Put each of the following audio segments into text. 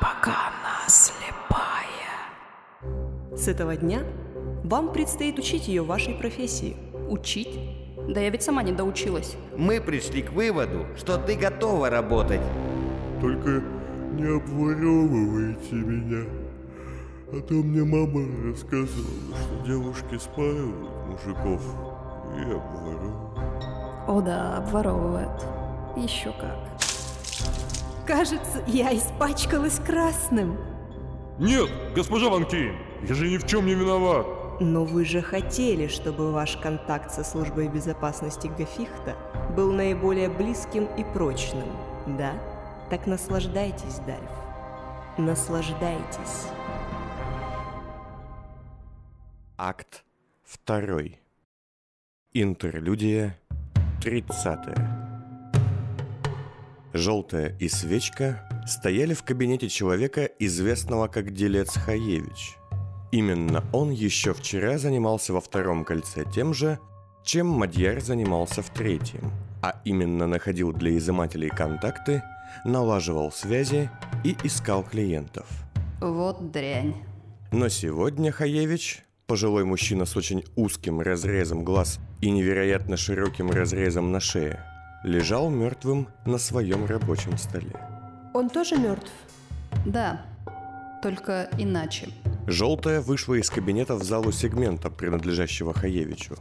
пока она слепая. С этого дня вам предстоит учить ее вашей профессии. Учить? Да я ведь сама не доучилась. Мы пришли к выводу, что ты готова работать. Только не обворовывайте меня. А то мне мама рассказывала, что девушки спаивают мужиков и обворовывают. О да, обворовывает. Еще как. Кажется, я испачкалась красным. Нет, госпожа Ван Кейн, я же ни в чем не виноват. Но вы же хотели, чтобы ваш контакт со службой безопасности Гафихта был наиболее близким и прочным, да? Так наслаждайтесь, Дальф. Наслаждайтесь. Акт 2. Интерлюдия 30. Желтая и свечка стояли в кабинете человека, известного как делец Хаевич. Именно он еще вчера занимался во втором кольце тем же, чем Мадьяр занимался в третьем, а именно находил для изымателей контакты, налаживал связи и искал клиентов. Вот дрянь. Но сегодня Хаевич, пожилой мужчина с очень узким разрезом глаз и невероятно широким разрезом на шее, лежал мертвым на своем рабочем столе. Он тоже мертв? Да, только иначе. Желтая вышла из кабинета в залу сегмента, принадлежащего Хаевичу,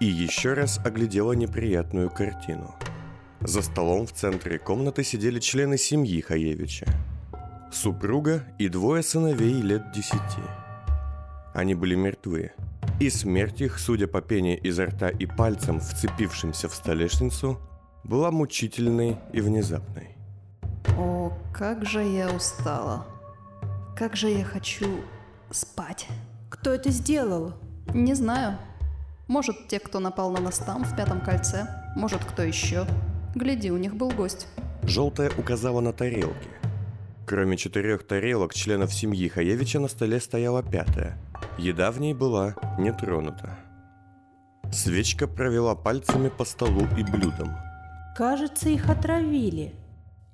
и еще раз оглядела неприятную картину. За столом в центре комнаты сидели члены семьи Хаевича. Супруга и двое сыновей лет десяти. Они были мертвы, и смерть их, судя по пене изо рта и пальцем, вцепившимся в столешницу, была мучительной и внезапной. О, как же я устала. Как же я хочу спать. Кто это сделал? Не знаю. Может, те, кто напал на нас там, в пятом кольце. Может, кто еще. Гляди, у них был гость. Желтая указала на тарелки. Кроме четырех тарелок членов семьи Хаевича на столе стояла пятая. Еда в ней была не тронута. Свечка провела пальцами по столу и блюдам. Кажется, их отравили.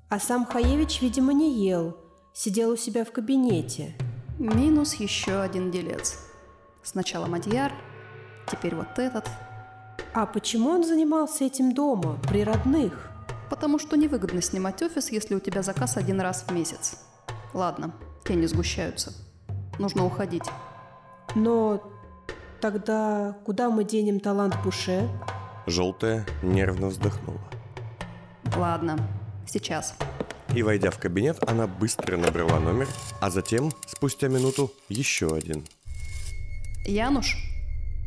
А сам Хаевич, видимо, не ел. Сидел у себя в кабинете. Минус еще один делец. Сначала Мадьяр, теперь вот этот. А почему он занимался этим дома, при родных? Потому что невыгодно снимать офис, если у тебя заказ один раз в месяц. Ладно, тени сгущаются. Нужно уходить. Но тогда куда мы денем талант Буше? Желтая нервно вздохнула. Ладно, сейчас. И, войдя в кабинет, она быстро набрала номер, а затем, спустя минуту, еще один. Януш,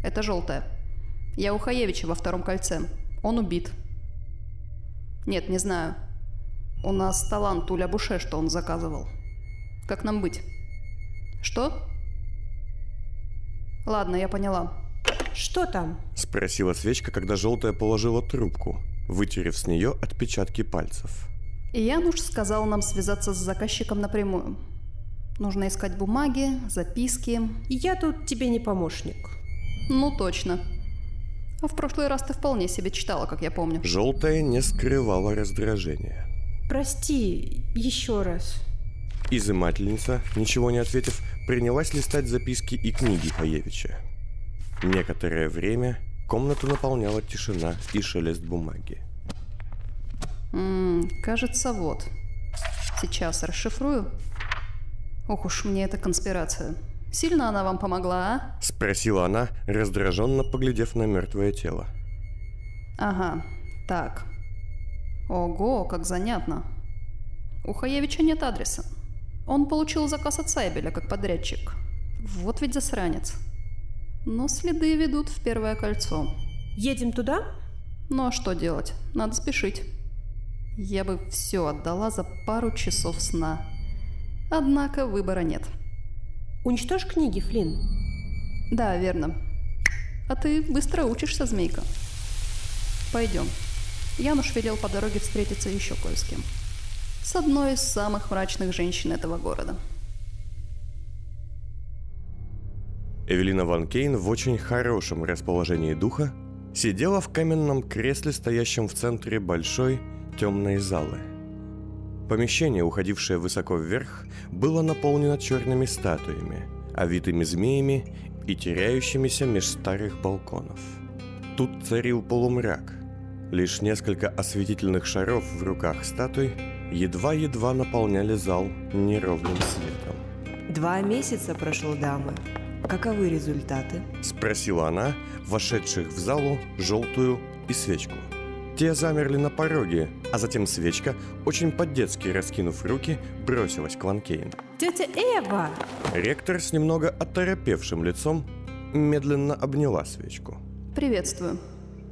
это желтая. Я у Хаевича во втором кольце. Он убит. Нет, не знаю. У нас талант Уля Буше, что он заказывал. Как нам быть? Что? Ладно, я поняла. Что там? Спросила свечка, когда желтая положила трубку, вытерев с нее отпечатки пальцев. И Януш сказал нам связаться с заказчиком напрямую. Нужно искать бумаги, записки. Я тут тебе не помощник. Ну, точно. А в прошлый раз ты вполне себе читала, как я помню. Желтая не скрывала раздражения. Прости, еще раз. Изымательница, ничего не ответив, принялась листать записки и книги Хаевича. Некоторое время комнату наполняла тишина и шелест бумаги. М-м, кажется, вот. Сейчас расшифрую. Ох уж мне эта конспирация. Сильно она вам помогла, а? Спросила она, раздраженно поглядев на мертвое тело. Ага, так. Ого, как занятно. У Хаевича нет адреса. Он получил заказ от Сайбеля как подрядчик. Вот ведь засранец. Но следы ведут в первое кольцо. Едем туда? Ну а что делать? Надо спешить. Я бы все отдала за пару часов сна. Однако выбора нет. Уничтожь книги, Флинн. Да, верно. А ты быстро учишься, змейка. Пойдем. Януш велел по дороге встретиться еще кое с кем. С одной из самых мрачных женщин этого города. Эвелина Ван Кейн в очень хорошем расположении духа сидела в каменном кресле, стоящем в центре большой темной залы. Помещение, уходившее высоко вверх, было наполнено черными статуями, овитыми змеями и теряющимися меж старых балконов. Тут царил полумрак. Лишь несколько осветительных шаров в руках статуй едва-едва наполняли зал неровным светом. Два месяца прошло, дамы. Каковы результаты? Спросила она, вошедших в залу, желтую и свечку. Те замерли на пороге, а затем свечка, очень по-детски раскинув руки, бросилась к Ван Кейн. Тетя Эва! Ректор с немного оторопевшим лицом медленно обняла свечку. Приветствую.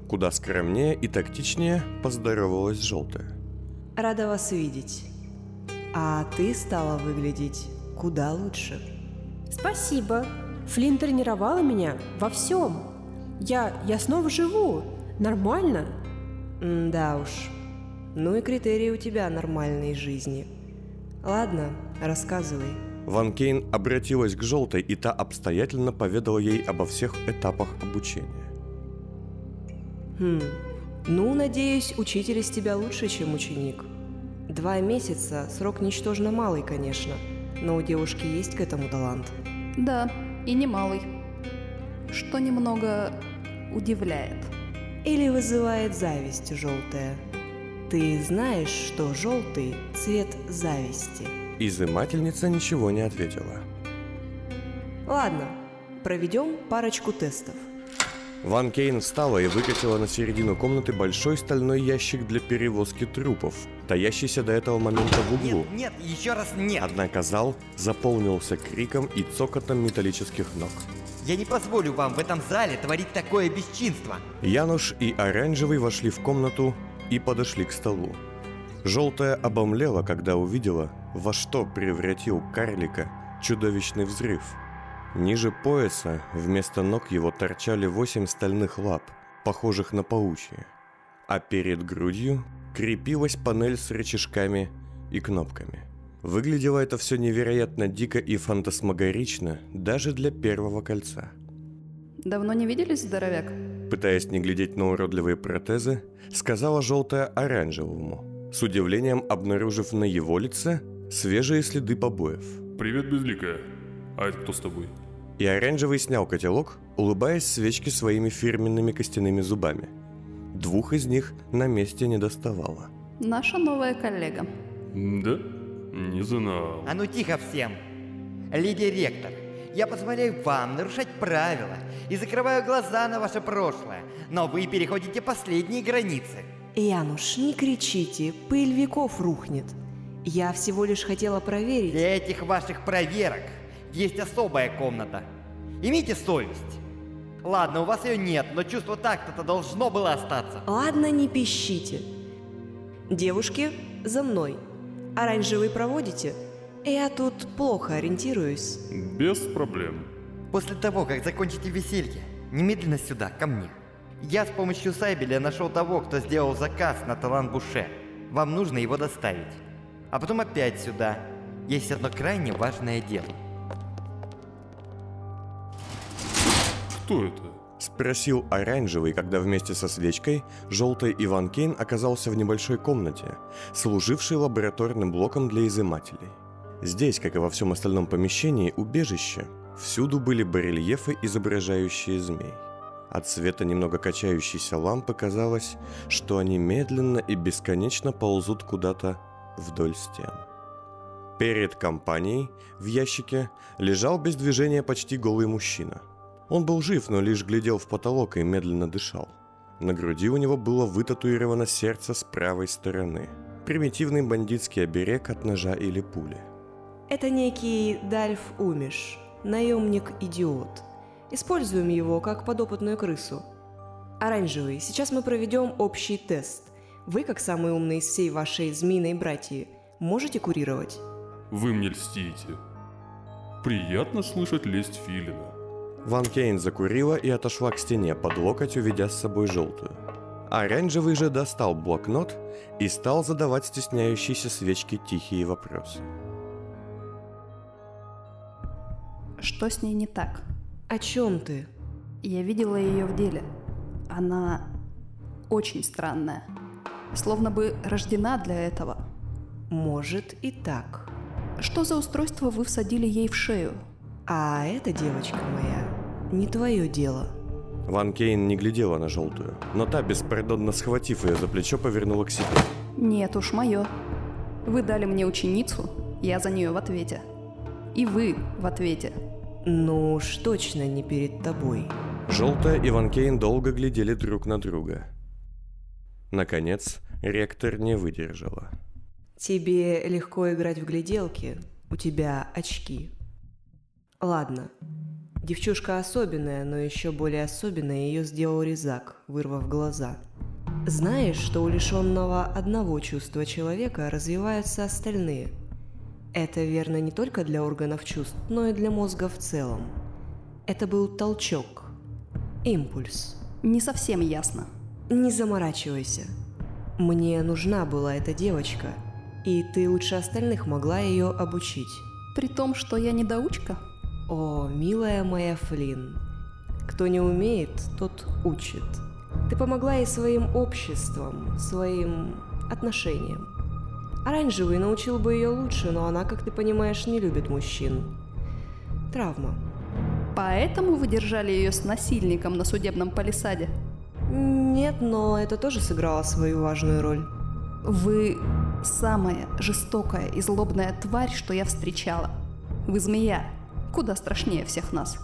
Куда скромнее и тактичнее поздоровалась желтая. Рада вас видеть. А ты стала выглядеть куда лучше. Спасибо. Флинн тренировала меня во всем. Я, я снова живу. Нормально. М, Да уж. Ну и критерии у тебя нормальной жизни. Ладно, рассказывай. Ван Кейн обратилась к желтой, и та обстоятельно поведала ей обо всех этапах обучения. Хм. Ну, надеюсь, учитель из тебя лучше, чем ученик. Два месяца – срок ничтожно малый, конечно, но у девушки есть к этому талант. Да, и немалый. Что немного удивляет. Или вызывает зависть желтая. Ты знаешь, что желтый – цвет зависти. Изымательница ничего не ответила. Ладно, проведем парочку тестов. Ван Кейн встала и выкатила на середину комнаты большой стальной ящик для перевозки трупов, таящийся до этого момента в углу. Нет, нет, еще раз нет. Однако зал заполнился криком и цокотом металлических ног. Я не позволю вам в этом зале творить такое бесчинство. Януш и Оранжевый вошли в комнату и подошли к столу. Желтая обомлела, когда увидела, во что превратил карлика чудовищный взрыв. Ниже пояса вместо ног его торчали восемь стальных лап, похожих на паучьи. А перед грудью крепилась панель с рычажками и кнопками. Выглядело это все невероятно дико и фантасмагорично даже для первого кольца. Давно не виделись, здоровяк? Пытаясь не глядеть на уродливые протезы, сказала желтая оранжевому, с удивлением обнаружив на его лице свежие следы побоев. Привет, Безликая. А это кто с тобой? И оранжевый снял котелок, улыбаясь свечке своими фирменными костяными зубами. Двух из них на месте не доставало. Наша новая коллега. Да? Не знал. А ну тихо всем. Леди ректор, я позволяю вам нарушать правила и закрываю глаза на ваше прошлое, но вы переходите последние границы. Януш, не кричите, пыль веков рухнет. Я всего лишь хотела проверить. Для этих ваших проверок есть особая комната. Имейте совесть. Ладно, у вас ее нет, но чувство такта-то должно было остаться. Ладно, не пищите. Девушки, за мной. Оранжевый проводите? Я тут плохо ориентируюсь. Без проблем. После того, как закончите веселье, немедленно сюда, ко мне. Я с помощью Сайбеля нашел того, кто сделал заказ на талант Буше. Вам нужно его доставить. А потом опять сюда. Есть одно крайне важное дело. Кто это? Спросил оранжевый, когда вместе со свечкой желтый Иван Кейн оказался в небольшой комнате, служившей лабораторным блоком для изымателей. Здесь, как и во всем остальном помещении, убежище, всюду были барельефы, изображающие змей. От света немного качающейся лампы казалось, что они медленно и бесконечно ползут куда-то вдоль стен. Перед компанией в ящике лежал без движения почти голый мужчина. Он был жив, но лишь глядел в потолок и медленно дышал. На груди у него было вытатуировано сердце с правой стороны. Примитивный бандитский оберег от ножа или пули. Это некий Дальф Умиш, наемник-идиот. Используем его как подопытную крысу. Оранжевый, сейчас мы проведем общий тест. Вы, как самый умный из всей вашей змеиной братьи, можете курировать? Вы мне льстите. Приятно слышать лесть Филина. Ван Кейн закурила и отошла к стене под локоть, уведя с собой желтую. Оранжевый же достал блокнот и стал задавать стесняющейся свечке тихие вопросы. Что с ней не так? О чем ты? Я видела ее в деле. Она очень странная. Словно бы рождена для этого. Может и так. Что за устройство вы всадили ей в шею? А эта девочка моя не твое дело. Ван Кейн не глядела на желтую, но та, беспардонно схватив ее за плечо, повернула к себе. Нет уж, мое. Вы дали мне ученицу, я за нее в ответе. И вы в ответе. Ну уж точно не перед тобой. Желтая и Ван Кейн долго глядели друг на друга. Наконец, ректор не выдержала. Тебе легко играть в гляделки, у тебя очки. Ладно, девчушка особенная, но еще более особенной ее сделал резак, вырвав глаза. Знаешь, что у лишенного одного чувства человека развиваются остальные? Это верно не только для органов чувств, но и для мозга в целом. Это был толчок, импульс. Не совсем ясно. Не заморачивайся. Мне нужна была эта девочка, и ты лучше остальных могла ее обучить. При том, что я недоучка? О, милая моя Флин, кто не умеет, тот учит. Ты помогла ей своим обществом, своим отношением. Оранжевый научил бы ее лучше, но она, как ты понимаешь, не любит мужчин. Травма. Поэтому вы держали ее с насильником на судебном палисаде? Нет, но это тоже сыграло свою важную роль. Вы самая жестокая и злобная тварь, что я встречала. Вы змея, куда страшнее всех нас.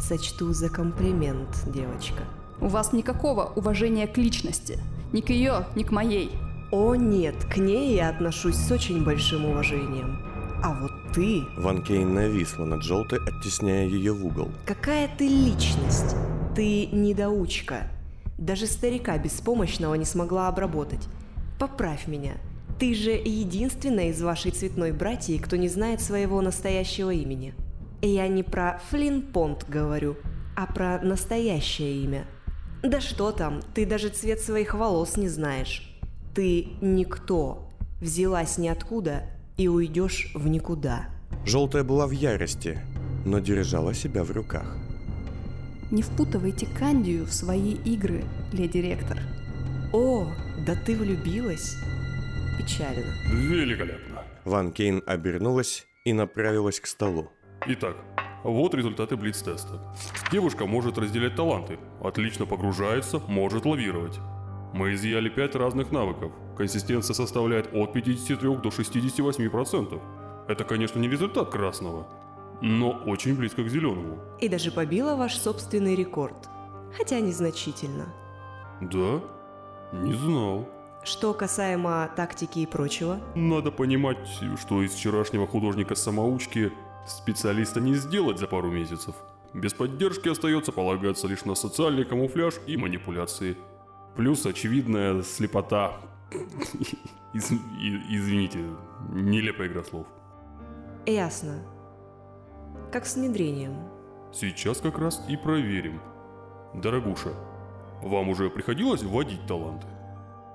Сочту за комплимент, девочка. У вас никакого уважения к личности. Ни к ее, ни к моей. О нет, к ней я отношусь с очень большим уважением. А вот ты... Ван Кейн нависла над желтой, оттесняя ее в угол. Какая ты личность? Ты недоучка. Даже старика беспомощного не смогла обработать. Поправь меня. Ты же единственная из вашей цветной братьи, кто не знает своего настоящего имени. Я не про Флин Понт говорю, а про настоящее имя. Да что там, ты даже цвет своих волос не знаешь. Ты никто. Взялась ниоткуда и уйдешь в никуда. Желтая была в ярости, но держала себя в руках. Не впутывайте Кандию в свои игры, леди ректор. О, да ты влюбилась? Печально. Великолепно. Ван Кейн обернулась и направилась к столу. Итак, вот результаты блиц-теста. Девушка может разделять таланты, отлично погружается, может лавировать. Мы изъяли 5 разных навыков. Консистенция составляет от 53 до 68%. Это, конечно, не результат красного, но очень близко к зеленому. И даже побила ваш собственный рекорд. Хотя незначительно. Да? Не знал. Что касаемо тактики и прочего, Надо понимать, что из вчерашнего художника-самоучки специалиста не сделать за пару месяцев. Без поддержки остается полагаться лишь на социальный камуфляж и манипуляции. Плюс очевидная слепота. Из- извините, нелепая игра слов. ясно. Как с внедрением. Сейчас как раз и проверим. Дорогуша, вам уже приходилось вводить таланты?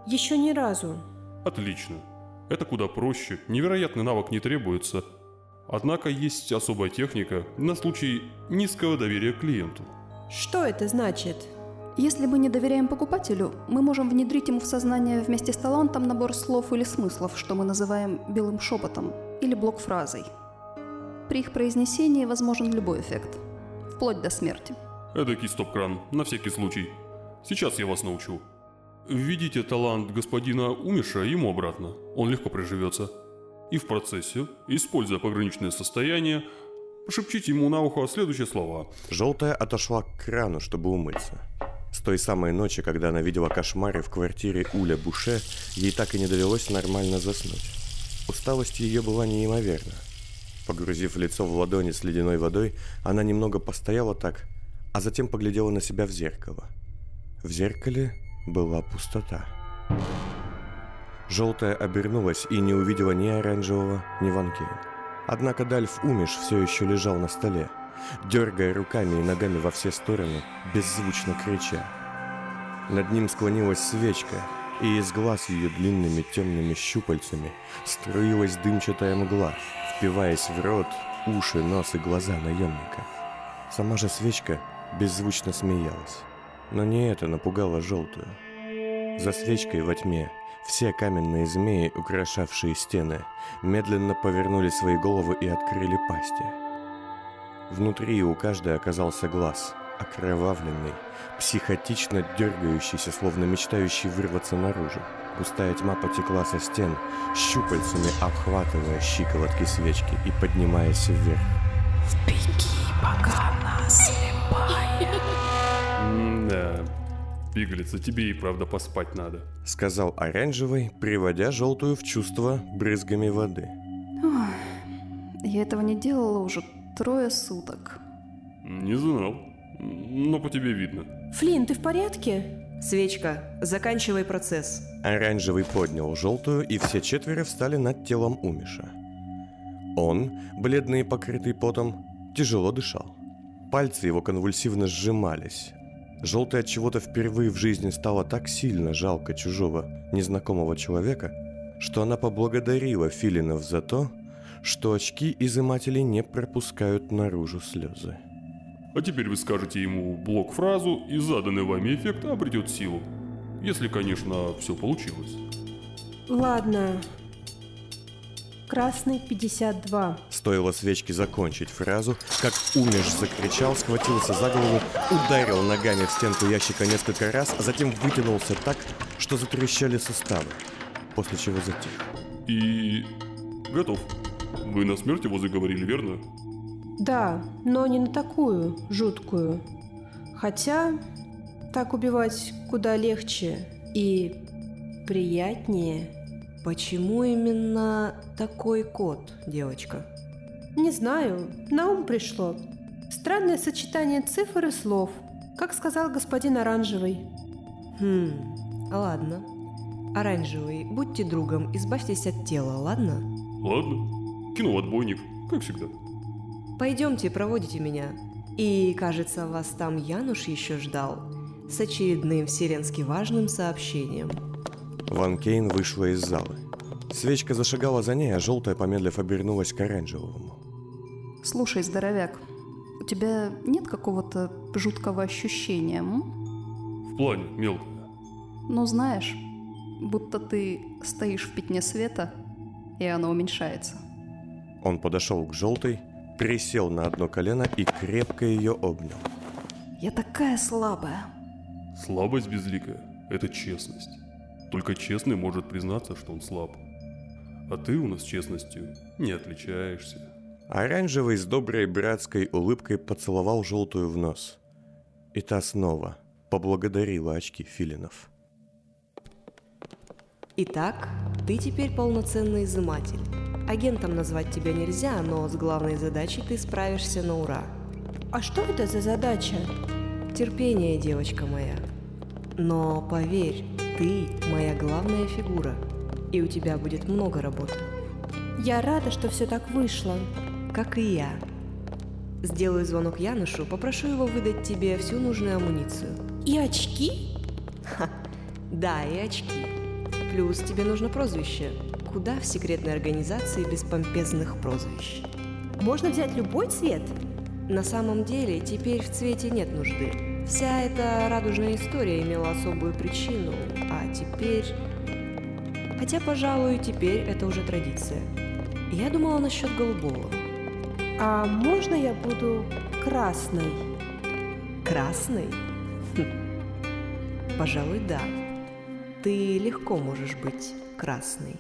Еще ни разу. Отлично. Это куда проще, невероятный навык не требуется. Однако есть особая техника на случай низкого доверия к клиенту. Что это значит? Если мы не доверяем покупателю, мы можем внедрить ему в сознание вместе с талантом набор слов или смыслов, что мы называем белым шепотом или блок-фразой. При их произнесении возможен любой эффект, вплоть до смерти. Эдакий стоп-кран, на всякий случай. Сейчас я вас научу. Введите талант господина Умиша ему обратно, он легко приживется. И в процессе, используя пограничное состояние, пошепчите ему на ухо следующие слова. Желтая отошла к крану, чтобы умыться. С той самой ночи, когда она видела кошмары в квартире Уля Буше, ей так и не довелось нормально заснуть. Усталость ее была неимоверна. Погрузив лицо в ладони с ледяной водой, она немного постояла так, а затем поглядела на себя в зеркало. В зеркале была пустота. Желтая обернулась и не увидела ни оранжевого, ни Ван Кейн. Однако Дальф Умиш все еще лежал на столе, дергая руками и ногами во все стороны, беззвучно крича. Над ним склонилась свечка, и из глаз ее длинными темными щупальцами струилась дымчатая мгла, впиваясь в рот, уши, нос и глаза наемника. Сама же свечка беззвучно смеялась. Но не это напугало желтую. За свечкой во тьме Все каменные змеи, украшавшие стены, медленно повернули свои головы и открыли пасти. Внутри у каждой оказался глаз, окровавленный, психотично дергающийся, словно мечтающий вырваться наружу. Густая тьма потекла со стен, щупальцами обхватывая щиколотки свечки и поднимаясь вверх. Беги, пока она слепая. Да, пигалица, тебе и правда поспать надо. Сказал оранжевый, приводя желтую в чувство брызгами воды. Я этого не делала уже трое суток. Не знал, но по тебе видно. Флин, ты в порядке? Свечка, заканчивай процесс. Оранжевый поднял желтую, и все четверо встали над телом Умиша. Он, бледный и покрытый потом, тяжело дышал. Пальцы его конвульсивно сжимались. Желтый от чего-то впервые в жизни стало так сильно жалко чужого, незнакомого человека, что она поблагодарила Филинов за то, что очки изымателей не пропускают наружу слезы. А теперь вы скажете ему блок-фразу, и заданный вами эффект обретет силу. Если, конечно, все получилось. Ладно. Красный 52. Стоило свечке закончить фразу, как Умеш закричал, схватился за голову, ударил ногами в стенку ящика несколько раз, а затем вытянулся так, что затрещали суставы, после чего затих. И... готов. Вы на смерть его заговорили, верно? Да, но не на такую, жуткую. Хотя так убивать куда легче и приятнее. Почему именно такой код, девочка? Не знаю, на ум пришло. Странное сочетание цифр и слов, как сказал господин Оранжевый. Хм, ладно. Оранжевый, будьте другом, избавьтесь от тела, ладно? Ладно. Кинул отбойник, как всегда. Пойдемте, проводите меня. И, кажется, вас там Януш еще ждал. С очередным вселенски важным сообщением. Ван Кейн вышла из зала. Свечка зашагала за ней, а желтая, помедлив, обернулась к оранжевому. Слушай, здоровяк, у тебя нет какого-то жуткого ощущения, м? В плане, мелкая. Ну, знаешь, будто ты стоишь в пятне света, и оно уменьшается. Он подошел к желтой, присел на одно колено и крепко ее обнял. Я такая слабая. Слабость безликая – это честность. Только честный может признаться, что он слаб. А ты у нас честностью не отличаешься. Оранжевый с доброй братской улыбкой поцеловал желтую в нос. И та снова поблагодарила очки филинов. Итак, ты теперь полноценный изыматель. Агентом назвать тебя нельзя, но с главной задачей ты справишься на ура. А что это за задача? Терпение, девочка моя. Но поверь, ты моя главная фигура, и у тебя будет много работы, Я рада, что все так вышло. как и я. Сделаю звонок Янушу, попрошу его выдать тебе всю нужную амуницию. И очки? Да, и очки. Плюс тебе нужно прозвище. Куда в секретной организации без помпезных прозвищ? Можно взять любой цвет? На самом деле, теперь в цвете нет нужды. Вся эта радужная история имела особую причину, а теперь... Хотя, пожалуй, теперь это уже традиция. Я думала насчет голубого. А можно я буду красной? Красный? Хм. Пожалуй, да. Ты легко можешь быть красной.